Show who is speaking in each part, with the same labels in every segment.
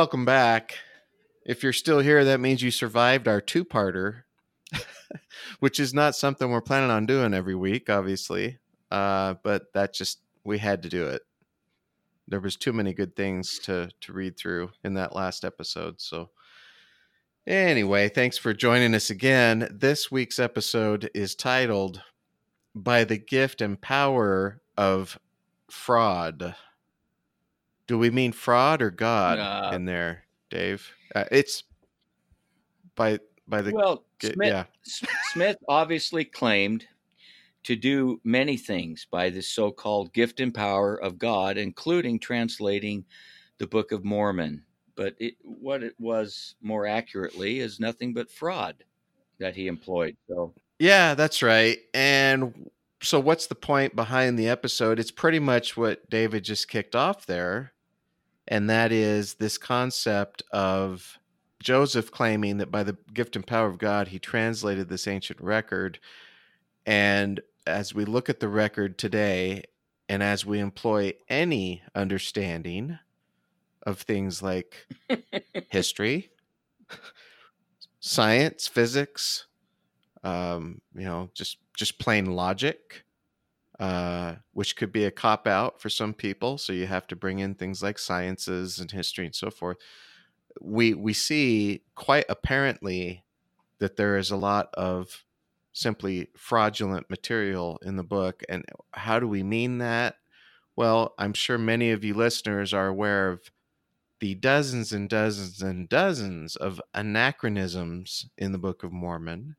Speaker 1: welcome back. If you're still here, that means you survived our two parter, which is not something we're planning on doing every week, obviously. Uh, but that just, we had to do it. There was too many good things to, to read through in that last episode. So, anyway, thanks for joining us again. This week's episode is titled By the Gift and Power of Fraud. Do we mean fraud or God
Speaker 2: Uh,
Speaker 1: in there, Dave? Uh, it's by by the
Speaker 2: well, Smith,
Speaker 1: yeah.
Speaker 2: Smith obviously claimed to do many things by the so called gift and power of God, including translating the Book of Mormon. But it, what it was more accurately is nothing but fraud that he employed. So,
Speaker 1: Yeah, that's right. And so what's the point behind the episode? It's pretty much what David just kicked off there. And that is this concept of Joseph claiming that by the gift and power of God, he translated this ancient record. And as we look at the record today, and as we employ any understanding of things like history, science, physics, um, you know, just just plain logic, uh, which could be a cop out for some people. So you have to bring in things like sciences and history and so forth. We we see quite apparently that there is a lot of simply fraudulent material in the book. And how do we mean that? Well, I'm sure many of you listeners are aware of the dozens and dozens and dozens of anachronisms in the Book of Mormon.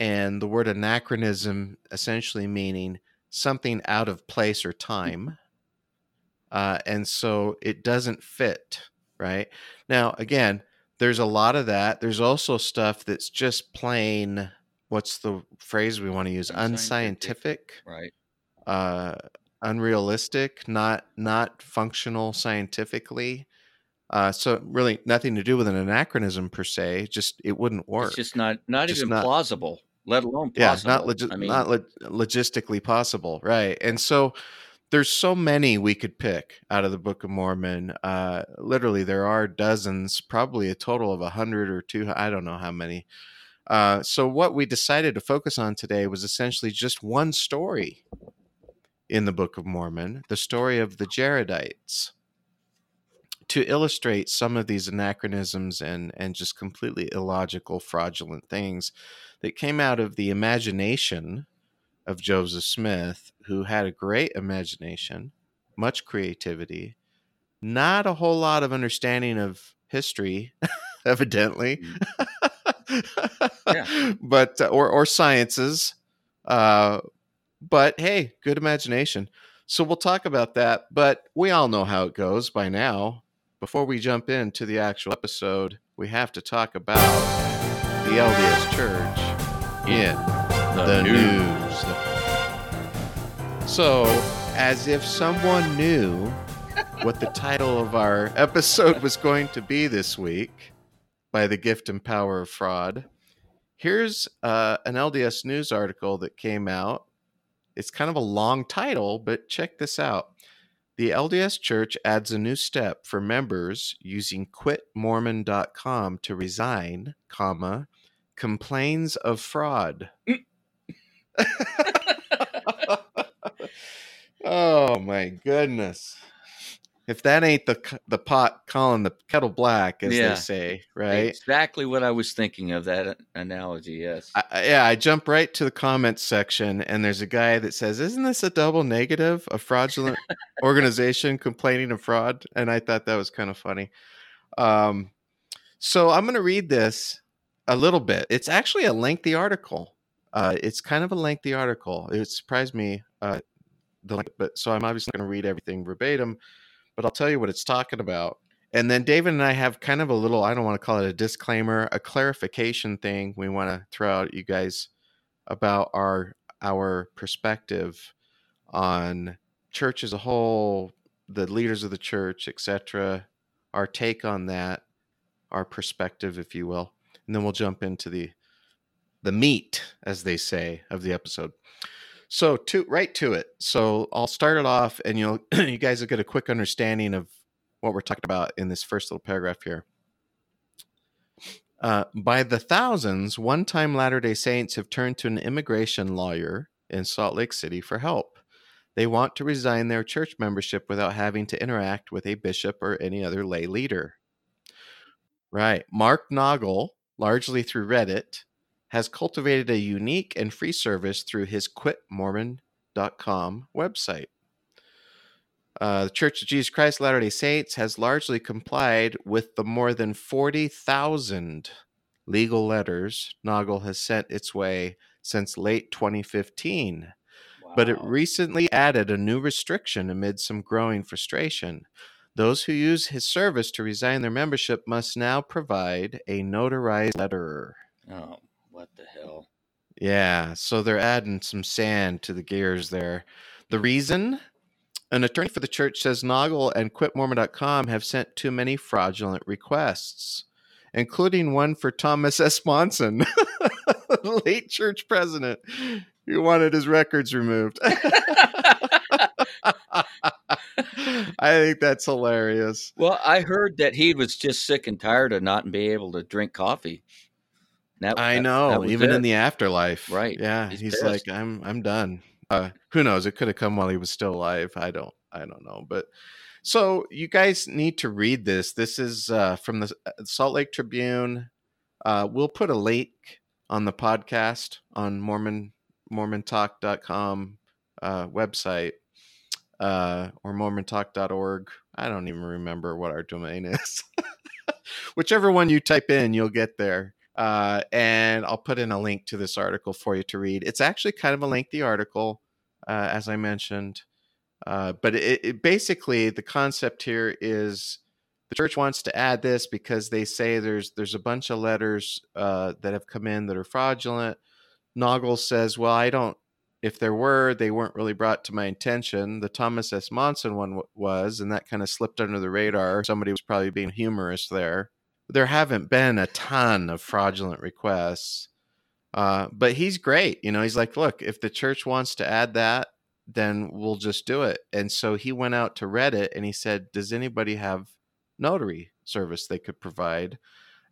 Speaker 1: And the word anachronism essentially meaning something out of place or time. Uh, and so it doesn't fit, right? Now, again, there's a lot of that. There's also stuff that's just plain, what's the phrase we want to use?
Speaker 2: Unscientific.
Speaker 1: Unscientific
Speaker 2: right.
Speaker 1: uh, unrealistic, not not functional scientifically. Uh, so really nothing to do with an anachronism per se. Just it wouldn't work.
Speaker 2: It's just not, not
Speaker 1: Just
Speaker 2: even
Speaker 1: not-
Speaker 2: plausible, let alone
Speaker 1: yeah,
Speaker 2: possible.
Speaker 1: not legi-
Speaker 2: I mean,
Speaker 1: not lo- logistically possible, right? And so there's so many we could pick out of the Book of Mormon. Uh, literally, there are dozens, probably a total of a hundred or two. I don't know how many. Uh, so what we decided to focus on today was essentially just one story in the Book of Mormon, the story of the Jaredites, to illustrate some of these anachronisms and and just completely illogical, fraudulent things that came out of the imagination of Joseph Smith, who had a great imagination, much creativity, not a whole lot of understanding of history, evidently,
Speaker 2: Yeah.
Speaker 1: but uh, or or sciences, uh, but hey, good imagination. So we'll talk about that, but we all know how it goes by now. Before we jump into the actual episode, we have to talk about the LDS Church in the, news. So, as if someone knew what the title of our episode was going to be this week by the gift and power of fraud, here's uh, an LDS news article that came out. It's kind of a long title, but check this out. The LDS Church adds a new step for members using quitmormon.com to resign, comma, complains of fraud. oh my goodness. If that ain't the the pot calling the kettle black as
Speaker 2: Yeah.
Speaker 1: they say, right?
Speaker 2: Exactly what I was thinking of that analogy. Yes.
Speaker 1: I, yeah, I jump right to the comments section, and there's a guy that says, "Isn't this a double negative? A fraudulent organization complaining of fraud?" And I thought that was kind of funny. Um, so I'm going to read this a little bit. It's actually a lengthy article. Uh, it's kind of a lengthy article. It surprised me. Uh, the but so I'm obviously going to read everything verbatim, but I'll tell you what it's talking about. And then David and I have kind of a little, I don't want to call it a disclaimer, a clarification thing we want to throw out at you guys about our our perspective on church as a whole, the leaders of the church, etc., our take on that, our perspective, if you will. And then we'll jump into the the meat, as they say, of the episode. So to right to it. So I'll start it off, and you'll you guys will get a quick understanding of what we're talking about in this first little paragraph here. Uh, by the thousands, one time Latter day Saints have turned to an immigration lawyer in Salt Lake City for help. They want to resign their church membership without having to interact with a bishop or any other lay leader. Right. Mark Naugle, largely through Reddit, has cultivated a unique and free service through his quitmormon.com website. Uh, the Church of Jesus Christ Latter day Saints has largely complied with the more than 40,000 legal letters Naugle has sent its way since late 2015. Wow. But it recently added a new restriction amid some growing frustration. Those who use his service to resign their membership must now provide a notarized letter.
Speaker 2: Oh, what the hell?
Speaker 1: Yeah, so they're adding some sand to the gears there. The reason an attorney for the church says Naugle and QuitMormon.com have sent too many fraudulent requests, including one for Thomas S. Monson, late church president, who wanted his records removed. I think that's hilarious.
Speaker 2: Well, I heard that he was just sick and tired of not being able to drink coffee.
Speaker 1: That, I know, that even it. in the afterlife.
Speaker 2: Right.
Speaker 1: Yeah. He's, he's like, I'm I'm done. Uh, who knows? It could have come while he was still alive. I don't. I don't know. But so you guys need to read this. This is uh, from the uh, Salt Lake Tribune. Uh, we'll put a link on the podcast on Mormon MormonTalk.com uh, website uh, or MormonTalk.org. I don't even remember what our domain is. Whichever one you type in, you'll get there. Uh, and I'll put in a link to this article for you to read. It's actually kind of a lengthy article, uh, as I mentioned, uh, but it, it, basically the concept here is the church wants to add this because they say there's there's a bunch of letters uh, that have come in that are fraudulent. Naugle says, "Well, I don't. If there were, they weren't really brought to my attention. The Thomas S. Monson one w- was, and that kind of slipped under the radar. Somebody was probably being humorous there." there haven't been a ton of fraudulent requests. Uh, but he's great. You know, he's like, look, if the church wants to add that, then we'll just do it. And so he went out to Reddit and he said, does anybody have notary service they could provide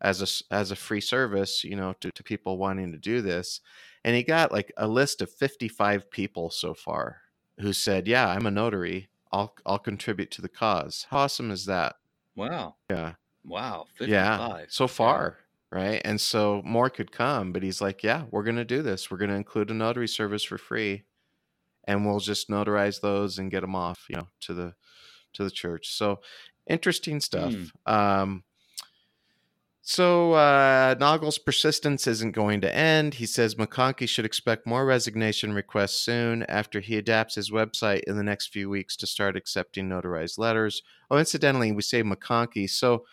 Speaker 1: as a as a free service, you know, to, to people wanting to do this? And he got like a list of 55 people so far who said, yeah, I'm a notary. I'll I'll contribute to the cause. How awesome is that?
Speaker 2: Wow.
Speaker 1: Yeah.
Speaker 2: Wow, 55.
Speaker 1: Yeah, so far, yeah. right? And so more could come, but he's like, yeah, we're going to do this. We're going to include a notary service for free and we'll just notarize those and get them off, you know, to the to the church. So interesting stuff. Mm. Um so uh, Naugle's persistence isn't going to end. He says McConkie should expect more resignation requests soon after he adapts his website in the next few weeks to start accepting notarized letters. Oh, incidentally, we say McConkie. So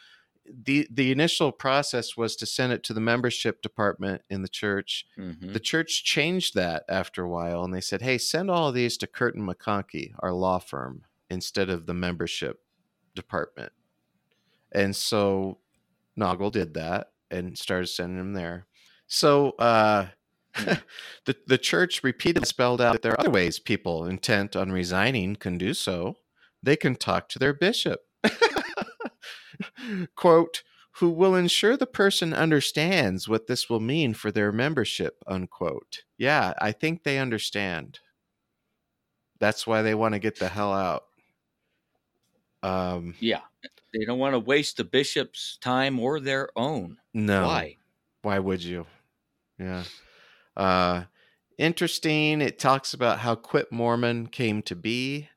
Speaker 1: the the initial process was to send it to the membership department in the church. Mm-hmm. The church changed that after a while, and they said, "Hey, send all of these to Kirton McConkie, our law firm, instead of the membership department." And so Naugle did that and started sending them there. So uh, the the church repeatedly spelled out that there are other ways people intent on resigning can do so. They can talk to their bishop. quote, who will ensure the person understands what this will mean for their membership, unquote. Yeah, I think they understand. That's why they want to get the hell out.
Speaker 2: Um, yeah, they don't want to waste the bishop's time or their own.
Speaker 1: No.
Speaker 2: Why?
Speaker 1: Why would you? Yeah. Uh, interesting. It talks about how Quit Mormon came to be,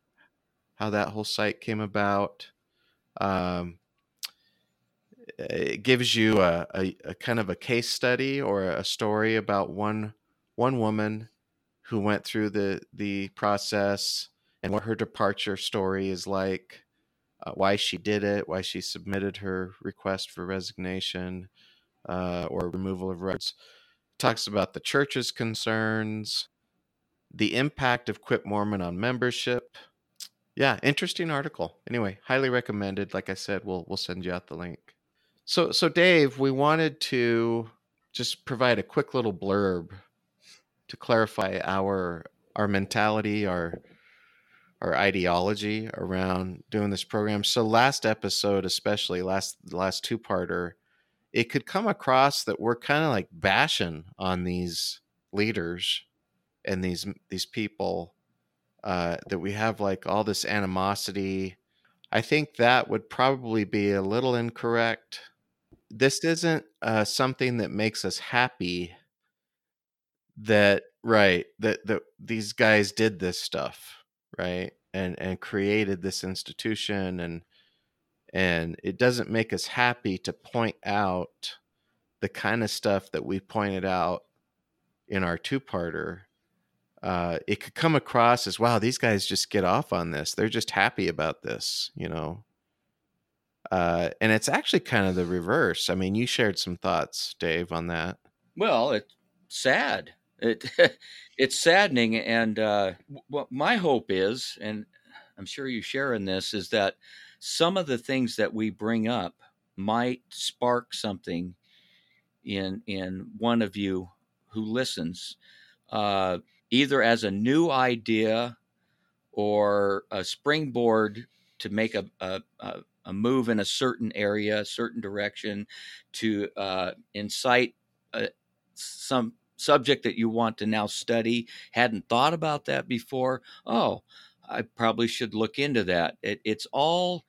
Speaker 1: how that whole site came about. Um, it gives you a, a, a, kind of a case study or a story about one one woman who went through the the process and what her departure story is like, uh, why she did it, why she submitted her request for resignation uh, or removal of records. Talks about the church's concerns, the impact of Quit Mormon on membership. Yeah, interesting article. Anyway, highly recommended. Like I said, we'll we'll send you out the link. So, so Dave, we wanted to just provide a quick little blurb to clarify our our mentality, our our ideology around doing this program. So last episode, especially last last two parter, it could come across that we're kind of like bashing on these leaders and these these people uh, that we have like all this animosity. I think that would probably be a little incorrect. This isn't uh, something that makes us happy. That right that that these guys did this stuff right and and created this institution and and it doesn't make us happy to point out the kind of stuff that we pointed out in our two-parter. Uh, it could come across as wow these guys just get off on this. They're just happy about this you know? Uh, and it's actually kind of the reverse. I mean you shared some thoughts dave on that.
Speaker 2: Well it's sad it it's saddening and uh, what my hope is and i'm sure you share in this is that some of the things that we bring up might spark something in in one of you who listens uh, either as a new idea or a springboard to make a, a, a move in a certain area, a certain direction, to uh, incite uh, some subject that you want to now study. Hadn't thought about that before. Oh, I probably should look into that. It, it's all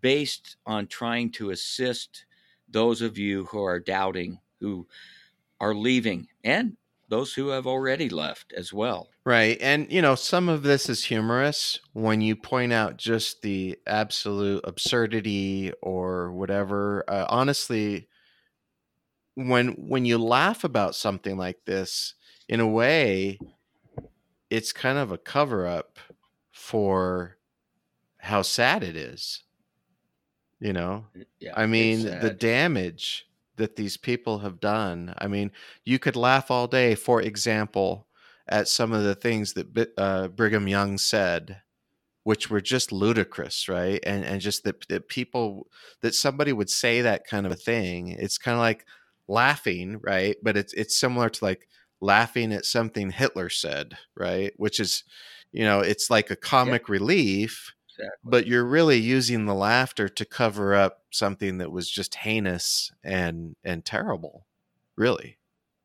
Speaker 2: based on trying to assist those of you who are doubting, who are leaving, and those who have already left as well.
Speaker 1: Right. And, you know, some of this is humorous when you point out just the absolute absurdity or whatever. Uh, honestly, when when you laugh about something like this, in a way, it's kind of a cover up for how sad it is. You know?
Speaker 2: Yeah.
Speaker 1: I mean, the damage that these people have done. I mean, you could laugh all day, for example, at some of the things that uh, Brigham Young said, which were just ludicrous, right? And and just that, that people that somebody would say that kind of a thing. It's kind of like laughing, right? But it's it's similar to like laughing at something Hitler said, right? Which is, you know, it's like a comic relief
Speaker 2: Exactly.
Speaker 1: but you're really using the laughter to cover up something that was just heinous and and terrible really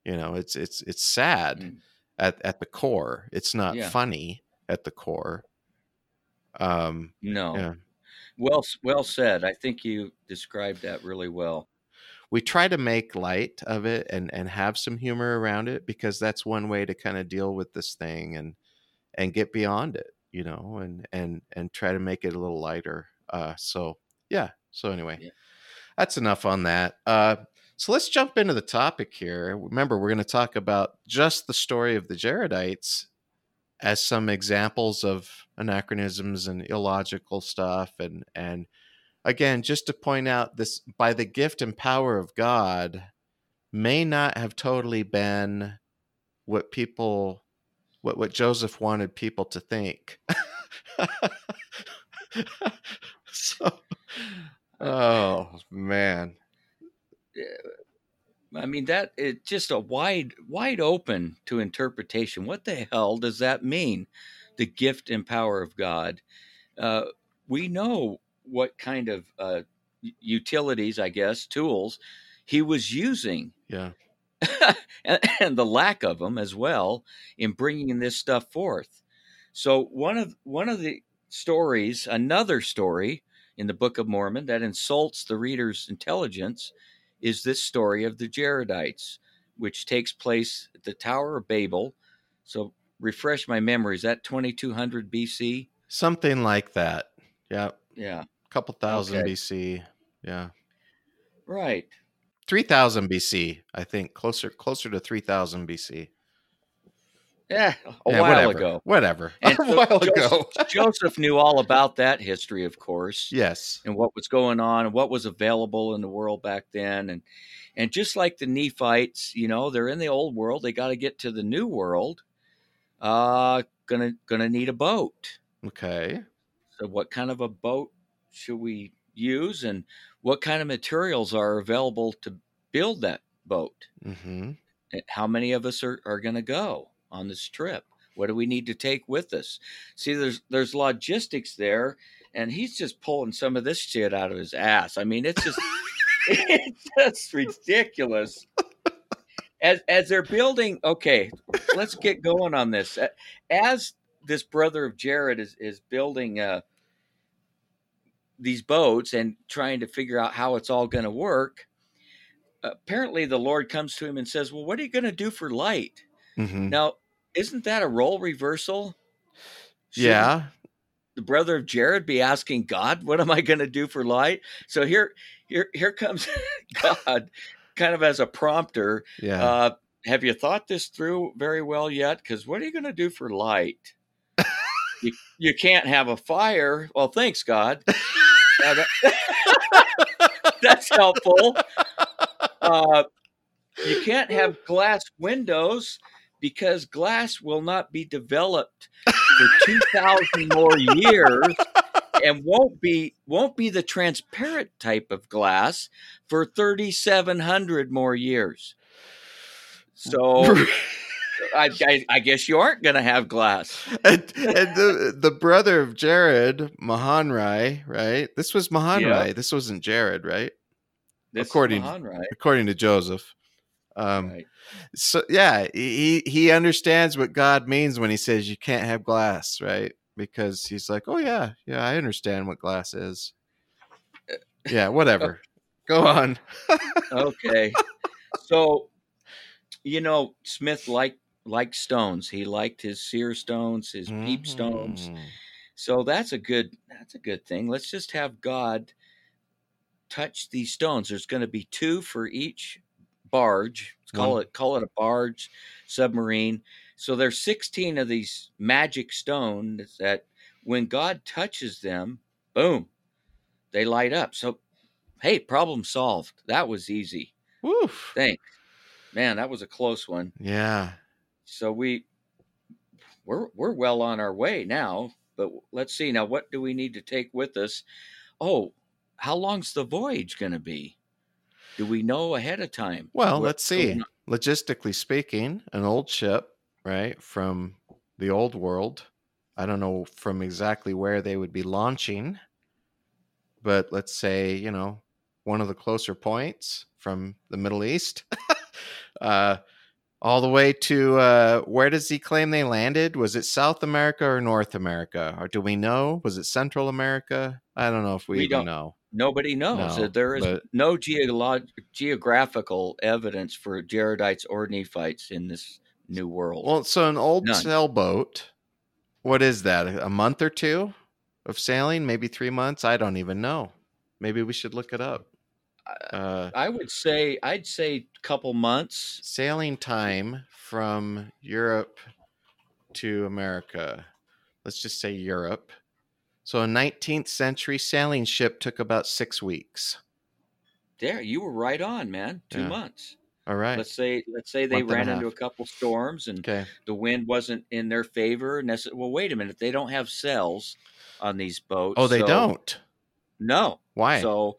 Speaker 1: you know it's it's it's sad
Speaker 2: Mm.
Speaker 1: at at the core it's not
Speaker 2: Yeah.
Speaker 1: funny at the core um
Speaker 2: No.
Speaker 1: yeah
Speaker 2: Well, well said. I think you described that really well.
Speaker 1: We try to make light of it and and have some humor around it because that's one way to kind of deal with this thing and and get beyond it you know and and and try to make it a little lighter uh so yeah so anyway
Speaker 2: Yeah.
Speaker 1: that's enough on that uh so let's jump into the topic here remember we're going to talk about just the story of the jaredites as some examples of anachronisms and illogical stuff and and again just to point out this by the gift and power of god may not have totally been what people what what joseph wanted people to think so oh man
Speaker 2: I mean that it's just a wide wide open to interpretation. What the hell does that mean? The gift and power of God. Uh, we know what kind of uh, utilities, I guess, tools he was using,
Speaker 1: yeah
Speaker 2: and, and the lack of them as well in bringing this stuff forth. So one of one of the stories, another story in the Book of Mormon that insults the reader's intelligence, is this story of the Jaredites, which takes place at the Tower of Babel. So refresh my memory. Is that 2200 BC?
Speaker 1: something like that yeah
Speaker 2: Yeah.
Speaker 1: Couple thousand
Speaker 2: Okay.
Speaker 1: bc yeah
Speaker 2: Right.
Speaker 1: 3000 bc i think closer closer to 3000 bc
Speaker 2: Yeah. A
Speaker 1: Yeah,
Speaker 2: while
Speaker 1: whatever,
Speaker 2: ago.
Speaker 1: whatever
Speaker 2: And
Speaker 1: a
Speaker 2: so
Speaker 1: while
Speaker 2: Joseph,
Speaker 1: ago
Speaker 2: Joseph knew all about that history, of course.
Speaker 1: yes
Speaker 2: and what was going on and what was available in the world back then and and just like the nephites you know they're in the old world they got to get to the new world uh gonna gonna need a boat
Speaker 1: okay
Speaker 2: so what kind of a boat should we use and what kind of materials are available to build that boat
Speaker 1: mm-hmm
Speaker 2: how many of us are, are gonna go on this trip What do we need to take with us? See, there's there's logistics there, and he's just pulling some of this shit out of his ass. I mean, it's just it's just ridiculous. As as they're building, okay, let's get going on this. As this brother of Jared is is building uh, these boats and trying to figure out how it's all going to work. Apparently, the Lord comes to him and says, "Well, what are you going to do for light?"
Speaker 1: Mhm.
Speaker 2: Now, isn't that a role reversal? Shouldn't
Speaker 1: Yeah.
Speaker 2: the brother of Jared be asking God, "What am I going to do for light?" So here, here, here comes God, kind of as a prompter.
Speaker 1: Yeah.
Speaker 2: Uh, have you thought this through very well yet? Because what are you going to do for light? you, you can't have a fire. Well, thanks, God. Uh, that- that's helpful. Uh, you can't have glass windows because glass will not be developed for 2000 more years and won't be won't be the transparent type of glass for 3700 more years so I, I, I guess you aren't going to have glass
Speaker 1: and, and the the brother of Jared, Mahonri, right? This was Mahonri. This wasn't Jared, right?
Speaker 2: this
Speaker 1: According- According to Joseph. Um,
Speaker 2: right.
Speaker 1: so yeah, he he understands what God means when he says you can't have glass, right? Because he's like, oh yeah, yeah, I understand what glass is. Yeah, whatever. Go on.
Speaker 2: okay so you know smith liked liked stones he liked his seer stones his peep stones
Speaker 1: Mhm.
Speaker 2: So that's a good that's a good thing. Let's just have God touch these stones. There's going to be two for each barge. Let's call
Speaker 1: One-
Speaker 2: it call it a barge submarine. So there's 16 of these magic stones that when God touches them, boom, they light up. So hey, problem solved. That was easy.
Speaker 1: Woof.
Speaker 2: Thanks. Man, that was a close one.
Speaker 1: Yeah.
Speaker 2: So we we're we're well on our way now, but let's see now what do we need to take with us? Oh, how long's the voyage going to be? Do we know ahead of time?
Speaker 1: Well, let's see. Logistically speaking, an old ship, right, from the old world. I don't know from exactly where they would be launching, but let's say, you know, one of the closer points from the Middle East. uh, all the way to uh, where does he claim they landed? Was it South America or North America? Or do we know? Was it Central America? I don't know if we,
Speaker 2: We don't-
Speaker 1: know.
Speaker 2: Nobody knows.
Speaker 1: No,
Speaker 2: Uh, there is
Speaker 1: but-
Speaker 2: no geolog- geographical evidence for Jaredites or Nephites in this new world.
Speaker 1: Well, so an old
Speaker 2: None.
Speaker 1: sailboat, what is that? A month or two of sailing? Maybe three months? I don't even know. Maybe we should look it up. Uh,
Speaker 2: I would say I'd say a couple months.
Speaker 1: sailing time from Europe to America. Let's just say Europe. So a 19th century sailing ship took about six weeks.
Speaker 2: There, you were right on, man. Two
Speaker 1: Yeah.
Speaker 2: months.
Speaker 1: All right.
Speaker 2: Let's say let's say they
Speaker 1: Month and a
Speaker 2: ran into a couple storms and
Speaker 1: Okay.
Speaker 2: the wind wasn't in their favor. Necess- well, wait a minute. They don't have sails on these boats.
Speaker 1: Oh, they
Speaker 2: so-
Speaker 1: don't.
Speaker 2: No.
Speaker 1: Why?
Speaker 2: So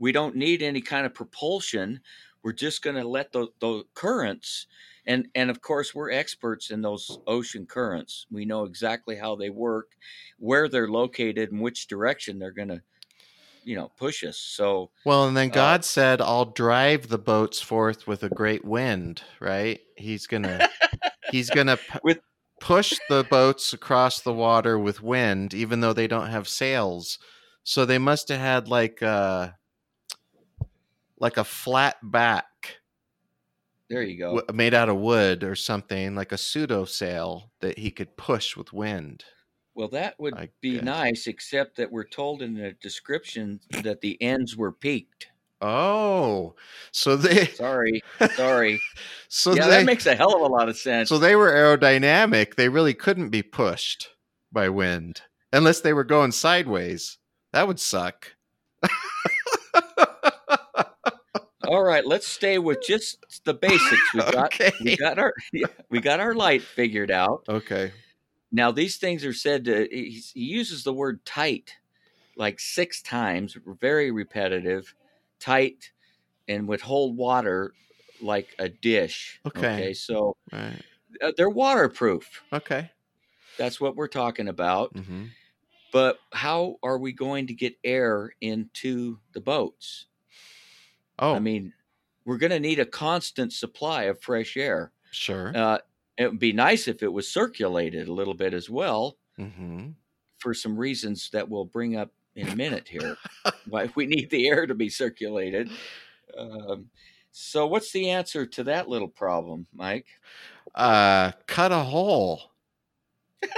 Speaker 2: we don't need any kind of propulsion. We're just going to let the, the currents, and and of course we're experts in those ocean currents. We know exactly how they work, where they're located, and which direction they're going to, you know, push us. So
Speaker 1: Well, and then
Speaker 2: Uh,
Speaker 1: God said, "I'll drive the boats forth with a great wind." Right? He's gonna, he's gonna p-
Speaker 2: With-
Speaker 1: push the boats across the water with wind, even though they don't have sails. So they must have had like a, like a flat back
Speaker 2: there you go.
Speaker 1: w- made out of wood or something, like a pseudo sail that he could push with wind.
Speaker 2: Well, that would
Speaker 1: I
Speaker 2: be
Speaker 1: guess.
Speaker 2: nice, except that we're told in the description that the ends were peaked.
Speaker 1: Oh, so they,
Speaker 2: Sorry, sorry.
Speaker 1: so
Speaker 2: yeah,
Speaker 1: they,
Speaker 2: that makes a hell of a lot of sense.
Speaker 1: So they were aerodynamic. They really couldn't be pushed by wind unless they were going sideways. That would suck.
Speaker 2: All right, let's stay with just the basics. We got
Speaker 1: okay.
Speaker 2: we got our we got our light figured out.
Speaker 1: Okay.
Speaker 2: Now these things are said to. He, he uses the word tight like six times, very repetitive. Tight and would hold water like a dish.
Speaker 1: Okay.
Speaker 2: Okay, so
Speaker 1: Right.
Speaker 2: uh, they're waterproof.
Speaker 1: Okay.
Speaker 2: That's what we're talking about.
Speaker 1: hmm
Speaker 2: But how are we going to get air into the boats?
Speaker 1: Oh,
Speaker 2: I mean, we're going to need a constant supply of fresh air.
Speaker 1: sure.
Speaker 2: Uh, it would be nice if it was circulated a little bit as well
Speaker 1: hmm
Speaker 2: for some reasons that we'll bring up in a minute here. Why we need the air to be circulated. Um, so, what's the answer to that little problem, Mike?
Speaker 1: Uh, cut a hole.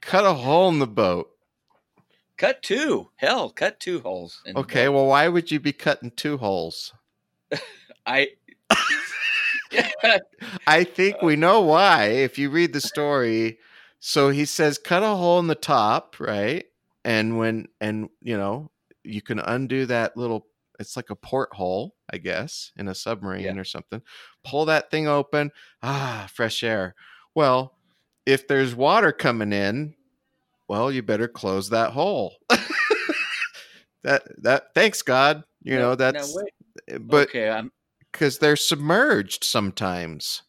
Speaker 1: cut a hole in the boat.
Speaker 2: Cut two. Hell, cut two holes.
Speaker 1: Okay, well, why would you be cutting two holes?
Speaker 2: I.
Speaker 1: I think we know why. If you read the story, so he says, cut a hole in the top, right? And when, and you know, you can undo that little, it's like a porthole, I guess, in a submarine or something. Pull that thing open. Ah, fresh air. Well, if there's water coming in, well, you better close that hole. that, that, thanks, God. You
Speaker 2: Now-
Speaker 1: know, that's,
Speaker 2: wait.
Speaker 1: but
Speaker 2: okay, I'm
Speaker 1: because they're submerged sometimes.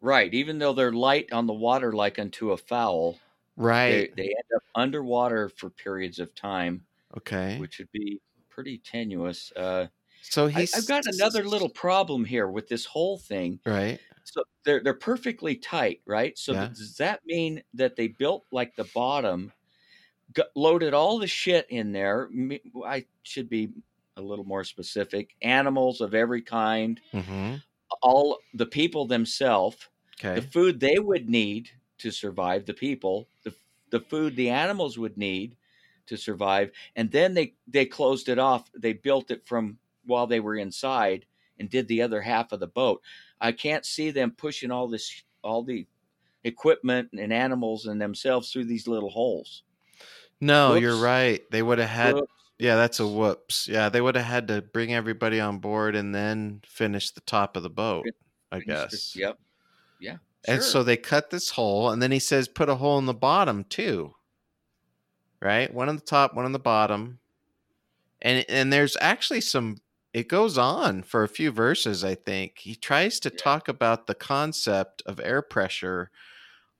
Speaker 2: right. Even though they're light on the water, like unto a fowl,
Speaker 1: Right.
Speaker 2: they, they end up underwater for periods of time,
Speaker 1: okay.
Speaker 2: which would be pretty tenuous. Uh,
Speaker 1: So
Speaker 2: I,
Speaker 1: he's
Speaker 2: I've got another little problem here with this whole thing.
Speaker 1: right.
Speaker 2: So they're they're perfectly tight, right? So
Speaker 1: Yeah.
Speaker 2: does that mean that they built like the bottom, got, loaded all the shit in there? I should be a little more specific. Animals of every kind,
Speaker 1: Mm-hmm.
Speaker 2: all the people themselves,
Speaker 1: Okay.
Speaker 2: the food they would need to survive, the people, the the food the animals would need to survive, and then they they closed it off. They built it from while they were inside and did the other half of the boat. I can't see them pushing all this all the equipment and animals and themselves through these little holes.
Speaker 1: no, you're right. They would have had.
Speaker 2: Whoops.
Speaker 1: Yeah, that's a whoops. Yeah, they would have had to bring everybody on board and then finish the top of the boat. I guess.
Speaker 2: Yep. Yeah.
Speaker 1: And
Speaker 2: sure.
Speaker 1: so they cut this hole, and then he says, put a hole in the bottom too. Right, one on the top, one on the bottom, and and there's actually some. It goes on for a few verses. I think he tries to
Speaker 2: Yeah.
Speaker 1: talk about the concept of air pressure,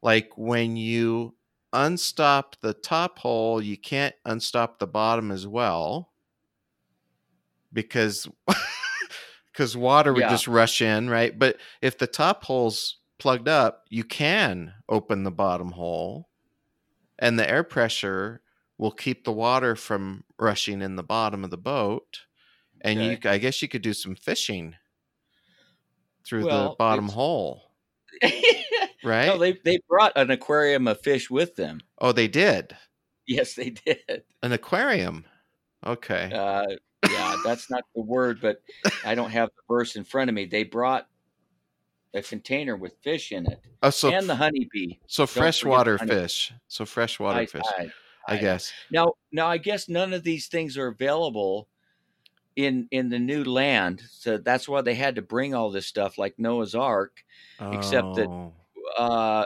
Speaker 1: like when you unstop the top hole, you can't unstop the bottom as well, because because water would
Speaker 2: Yeah.
Speaker 1: just rush in, right? But if the top hole's plugged up, you can open the bottom hole, and the air pressure will keep the water from rushing in the bottom of the boat. And you, I guess, you could do some fishing through the bottom hole, right?
Speaker 2: no, they they brought an aquarium of fish with them.
Speaker 1: oh, they did
Speaker 2: Yes, they did.
Speaker 1: an aquarium. Okay,
Speaker 2: Uh, yeah, that's not the word, but I don't have the verse in front of me. They brought a container with fish in it
Speaker 1: oh, so
Speaker 2: and the honeybee.
Speaker 1: so
Speaker 2: the
Speaker 1: freshwater fish. So freshwater
Speaker 2: I-
Speaker 1: fish,
Speaker 2: I-
Speaker 1: I
Speaker 2: I-
Speaker 1: guess.
Speaker 2: Now, now I guess none of these things are available in in the new land, so that's why they had to bring all this stuff, like Noah's Ark. Except that-
Speaker 1: Oh.
Speaker 2: Uh,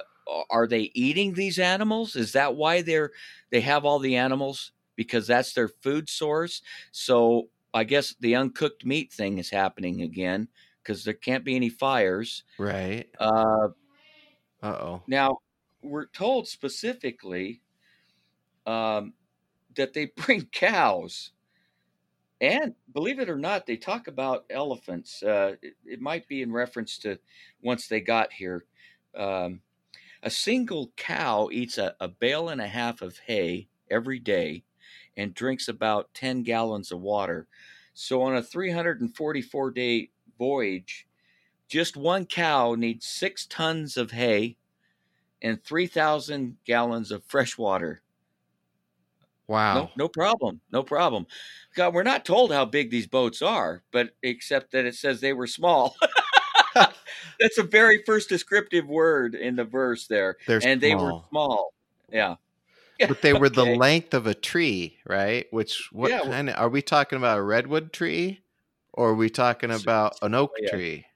Speaker 2: are they eating these animals? Is that why they're they have all the animals because that's their food source? So I guess the uncooked meat thing is happening again because there can't be any fires.
Speaker 1: right.
Speaker 2: Uh,
Speaker 1: Uh oh.
Speaker 2: Now, we're told specifically um, that they bring cows. And believe it or not, they talk about elephants. Uh, it, it might be in reference to once they got here. Um, a single cow eats a, a bale and a half of hay every day and drinks about 10 gallons of water. So, on a 344 day voyage, just one cow needs six tons of hay and 3,000 gallons of fresh water.
Speaker 1: Wow.
Speaker 2: No, no problem. No problem. God, we're not told how big these boats are, but except that it says they were small. That's the very first descriptive word in the verse there.
Speaker 1: They're
Speaker 2: and they were
Speaker 1: small.
Speaker 2: small. Yeah.
Speaker 1: but they were the length of a tree, right? Which what
Speaker 2: Yeah,
Speaker 1: kind of are we talking about a redwood tree or are we talking about an oak
Speaker 2: yeah.
Speaker 1: tree?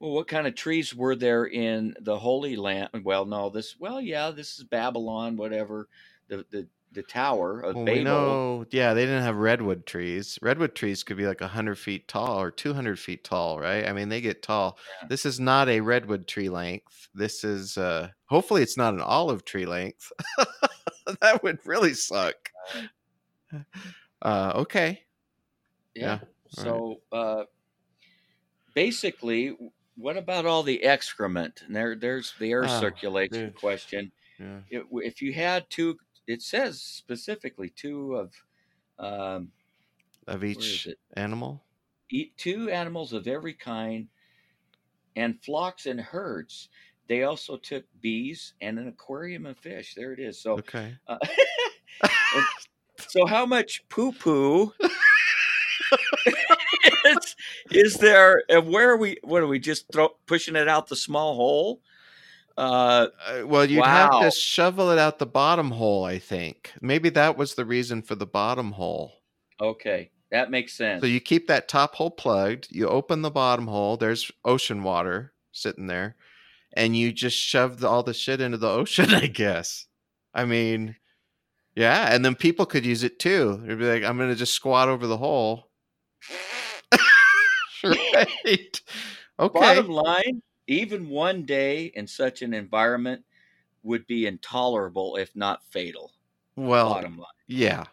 Speaker 2: Well, what kind of trees were there in the Holy Land? Well, no, this. Well, yeah, this is Babylon, whatever. The the the tower of
Speaker 1: Well,
Speaker 2: Babel.
Speaker 1: know, yeah, they didn't have redwood trees. Redwood trees could be like 100 feet tall or 200 feet tall, right? I mean, they get tall.
Speaker 2: Yeah.
Speaker 1: This is not a redwood tree length. This is, uh, hopefully, it's not an olive tree length. that would really suck. Uh, okay.
Speaker 2: Yeah.
Speaker 1: Yeah,
Speaker 2: So uh, basically, what about all the excrement? And there, there's the air
Speaker 1: Oh,
Speaker 2: circulation
Speaker 1: dude.
Speaker 2: question.
Speaker 1: Yeah.
Speaker 2: It, if you had two, it says specifically two of um,
Speaker 1: Of each animal.
Speaker 2: Eat two animals of every kind, and flocks and herds. They also took bees and an aquarium of fish. There it is. So,
Speaker 1: Okay.
Speaker 2: uh, so how much poo poo is, is there? And where are we? What are we just throw, pushing it out the small hole? Uh,
Speaker 1: Uh, well, you'd have to shovel it out the bottom hole, I think. Maybe that was the reason for the bottom hole.
Speaker 2: okay, that makes sense.
Speaker 1: So you keep that top hole plugged, you open the bottom hole, there's ocean water sitting there, and you just shove the, all the shit into the ocean, I guess. I mean, yeah, and then people could use it too. They'd be like, I'm going to just squat over the hole. right. Okay.
Speaker 2: Bottom line, even one day in such an environment would be intolerable, if not fatal.
Speaker 1: well,
Speaker 2: Bottom line.
Speaker 1: yeah.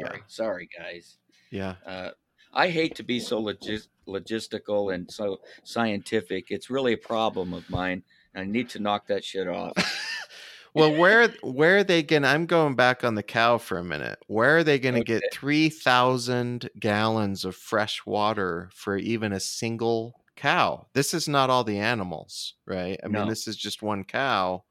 Speaker 1: Yeah.
Speaker 2: Sorry, sorry, guys.
Speaker 1: Yeah.
Speaker 2: Uh, I hate to be so logis- logistical and so scientific. It's really a problem of mine. I need to knock that shit off.
Speaker 1: well, where where are they going? I'm going back on the cow for a minute. Where are they going to get three thousand gallons of fresh water for even a single cow? This is not all the animals, right? I mean, this is just one cow.